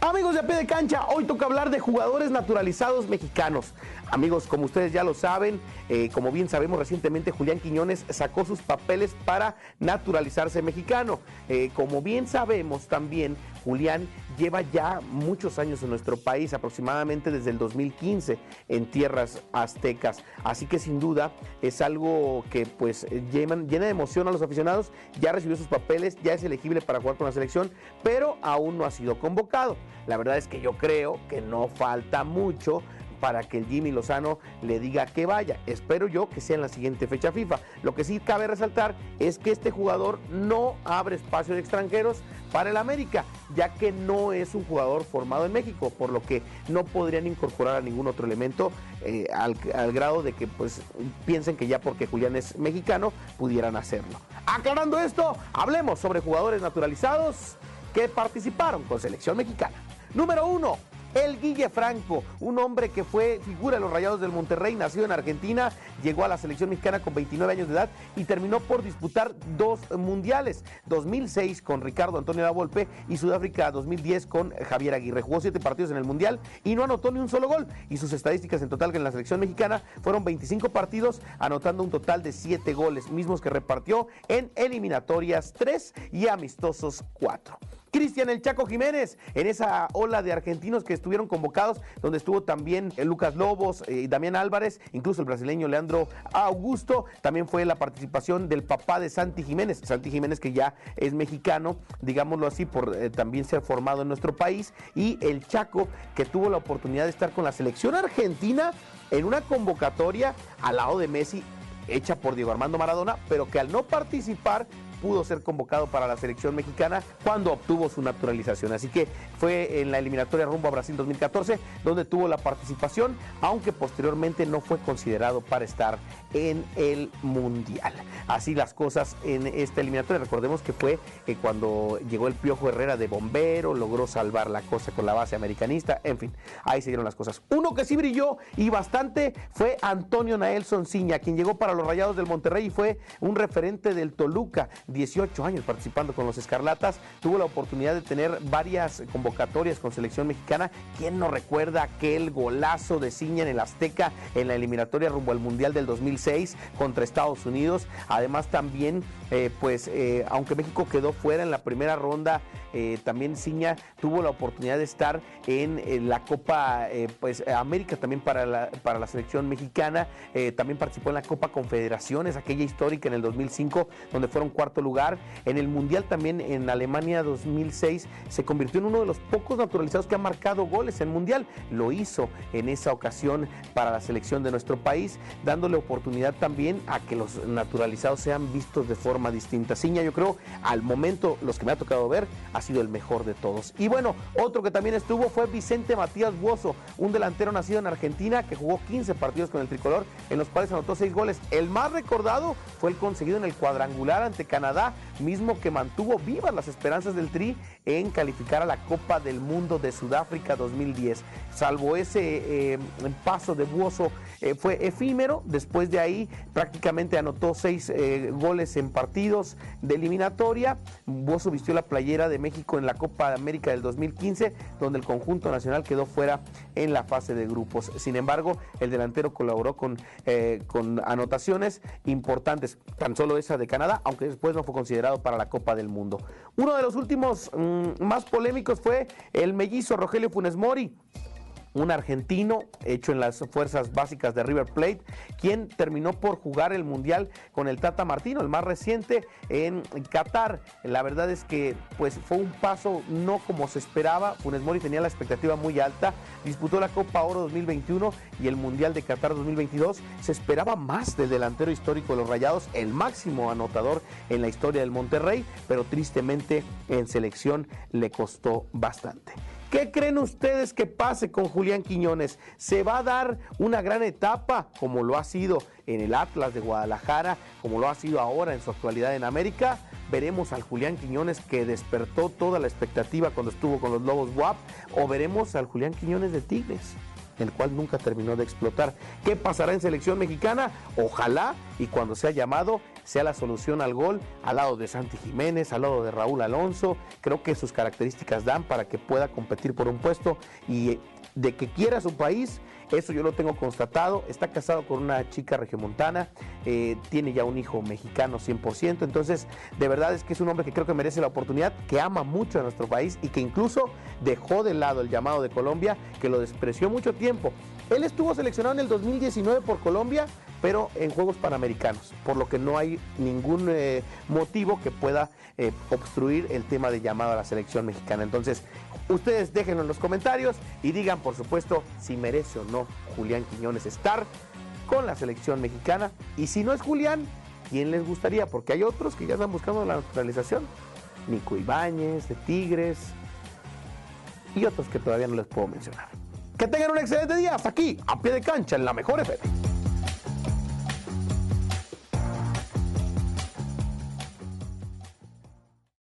Amigos de a pie de cancha, hoy toca hablar de jugadores naturalizados mexicanos. Amigos, como ustedes ya lo saben, eh, como bien sabemos recientemente, Julián Quiñones sacó sus papeles para naturalizarse mexicano. Eh, como bien sabemos también, Julián lleva ya muchos años en nuestro país, aproximadamente desde el 2015 en tierras aztecas. Así que sin duda es algo que pues llena, llena de emoción a los aficionados. Ya recibió sus papeles, ya es elegible para jugar con la selección, pero aún no ha sido convocado. La verdad es que yo creo que no falta mucho para que el Jimmy Lozano le diga que vaya. Espero yo que sea en la siguiente fecha FIFA. Lo que sí cabe resaltar es que este jugador no abre espacio de extranjeros para el América, ya que no es un jugador formado en México, por lo que no podrían incorporar a ningún otro elemento eh, al, grado de que pues piensen que ya porque Julián es mexicano pudieran hacerlo. Aclarando esto, hablemos sobre jugadores naturalizados que participaron con selección mexicana. Número uno, el Guille Franco, un hombre que fue figura de los Rayados del Monterrey, nacido en Argentina, llegó a la selección mexicana con 29 años de edad y terminó por disputar dos mundiales, 2006 con Ricardo Antonio da Volpe y Sudáfrica 2010 con Javier Aguirre. Jugó siete partidos en el mundial y no anotó ni un solo gol y sus estadísticas en total en la selección mexicana fueron 25 partidos, anotando un total de 7 goles, mismos que repartió en eliminatorias 3 y amistosos 4. Cristian El Chaco Jiménez, en esa ola de argentinos que estuvieron convocados, donde estuvo también Lucas Lobos y eh, Damián Álvarez, incluso el brasileño Leandro Augusto, también fue la participación del papá de Santi Jiménez, Santi Jiménez que ya es mexicano, digámoslo así, por eh, también ser formado en nuestro país, y el Chaco que tuvo la oportunidad de estar con la selección argentina en una convocatoria al lado de Messi hecha por Diego Armando Maradona, pero que al no participar pudo ser convocado para la selección mexicana cuando obtuvo su naturalización. Así que fue en la eliminatoria rumbo a Brasil 2014 donde tuvo la participación, aunque posteriormente no fue considerado para estar en el Mundial. Así las cosas en esta eliminatoria. Recordemos que fue eh, cuando llegó el Piojo Herrera de bombero, logró salvar la cosa con la base americanista, en fin, ahí se dieron las cosas. Uno que sí brilló y bastante fue Antonio Naelson Ciña, quien llegó para los Rayados del Monterrey y fue un referente del Toluca. 18 años participando con los Escarlatas, tuvo la oportunidad de tener varias convocatorias con selección mexicana. ¿Quién no recuerda aquel golazo de Ciña en el Azteca en la eliminatoria rumbo al Mundial del 2006 contra Estados Unidos? Además también, eh, pues, eh, aunque México quedó fuera en la primera ronda, eh, también Ciña tuvo la oportunidad de estar en, en la Copa, pues, América también para la, para la selección mexicana. también participó en la Copa Confederaciones, aquella histórica en el 2005, donde fueron lugar. En el Mundial también en Alemania 2006 se convirtió en uno de los pocos naturalizados que ha marcado goles en Mundial. Lo hizo en esa ocasión para la selección de nuestro país, dándole oportunidad también a que los naturalizados sean vistos de forma distinta. Ciña, yo creo, al momento, los que me ha tocado ver, ha sido el mejor de todos. Y bueno, otro que también estuvo fue Vicente Matías Buoso, un delantero nacido en Argentina que jugó 15 partidos con el tricolor, en los cuales anotó 6 goles. El más recordado fue el conseguido en el cuadrangular ante Canadá, mismo que mantuvo vivas las esperanzas del Tri en calificar a la Copa del Mundo de Sudáfrica 2010. Salvo ese eh, paso de Buoso eh, fue efímero. Después de ahí prácticamente anotó seis eh, goles en partidos de eliminatoria. Bozo vistió la playera de México en la Copa de América del 2015, donde el conjunto nacional quedó fuera en la fase de grupos. Sin embargo, el delantero colaboró con anotaciones importantes, tan solo esa de Canadá, aunque después fue considerado para la Copa del Mundo. Uno de los últimos mm, más polémicos fue el mellizo Rogelio Funes Mori un argentino hecho en las fuerzas básicas de River Plate, quien terminó por jugar el Mundial con el Tata Martino, el más reciente en Qatar. La verdad es que pues fue un paso no como se esperaba, Funes Mori tenía la expectativa muy alta, disputó la Copa Oro 2021 y el Mundial de Qatar 2022. Se esperaba más del delantero histórico de los Rayados, el máximo anotador en la historia del Monterrey, pero tristemente en selección le costó bastante. ¿Qué creen ustedes que pase con Julián Quiñones? ¿Se va a dar una gran etapa como lo ha sido en el Atlas de Guadalajara, como lo ha sido ahora en su actualidad en América? Veremos al Julián Quiñones que despertó toda la expectativa cuando estuvo con los Lobos WAP o veremos al Julián Quiñones de Tigres. El cual nunca terminó de explotar. ¿Qué pasará en selección mexicana? Ojalá y cuando sea llamado sea la solución al gol al lado de Santi Jiménez, al lado de Raúl Alonso. Creo que sus características dan para que pueda competir por un puesto y de que quiera su país eso yo lo tengo constatado. Está casado con una chica regiomontana, eh, tiene ya un hijo mexicano 100%. Entonces, de verdad es que es un hombre que creo que merece la oportunidad, que ama mucho a nuestro país y que incluso dejó de lado el llamado de Colombia, que lo despreció mucho Él estuvo seleccionado en el 2019 por Colombia, pero en Juegos Panamericanos, por lo que no hay ningún eh, motivo que pueda eh, obstruir el tema de llamado a la selección mexicana. Entonces, ustedes déjenlo en los comentarios y digan, por supuesto, si merece o no Julián Quiñones estar con la selección mexicana. Y si no es Julián, ¿quién les gustaría? Porque hay otros que ya están buscando la naturalización. Nico Ibáñez, de Tigres, y otros que todavía no les puedo mencionar. Que tengan un excelente día hasta aquí, a pie de cancha, en la mejor FM.